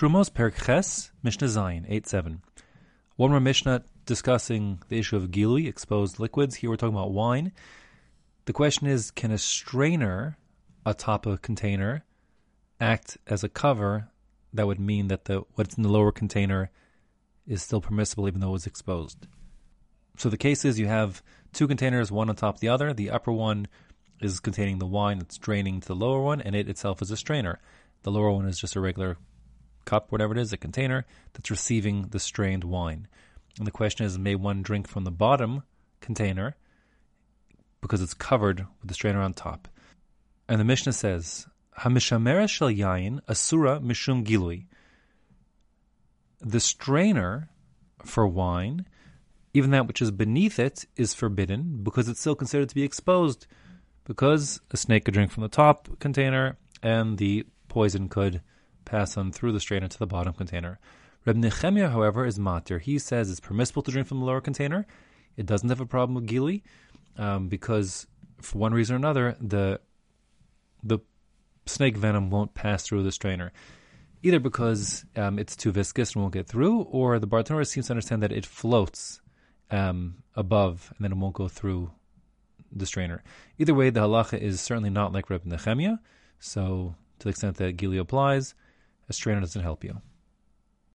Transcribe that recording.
Terumos Perches Mishnah Zayin eight seven. One more Mishnah discussing the issue of gilui, exposed liquids. Here we're talking about wine. The question is, can a strainer atop a container act as a cover that would mean that the what's in the lower container is still permissible even though it's exposed? So the case is you have two containers, one on top of the other. The upper one is containing the wine that's draining to the lower one, and it itself is a strainer. The lower one is just a regular cup, whatever it is, a container that's receiving the strained wine. And the question is, may one drink from the bottom container because it's covered with the strainer on top? And the Mishnah says, Hamishamera shel yain asura mishum gilui. The strainer for wine, even that which is beneath it, is forbidden because it's still considered to be exposed. Because a snake could drink from the top container and the poison could pass on through the strainer to the bottom container. Reb Nechemia, however, is matir. He says it's permissible to drink from the lower container. It doesn't have a problem with gilui um, because, for one reason or another, the the snake venom won't pass through the strainer. Either because um, it's too viscous and won't get through, or the Bartenura seems to understand that it floats um, above and then it won't go through the strainer. Either way, the halacha is certainly not like Reb Nechemia. So, to the extent that gilui applies, a strainer doesn't help you.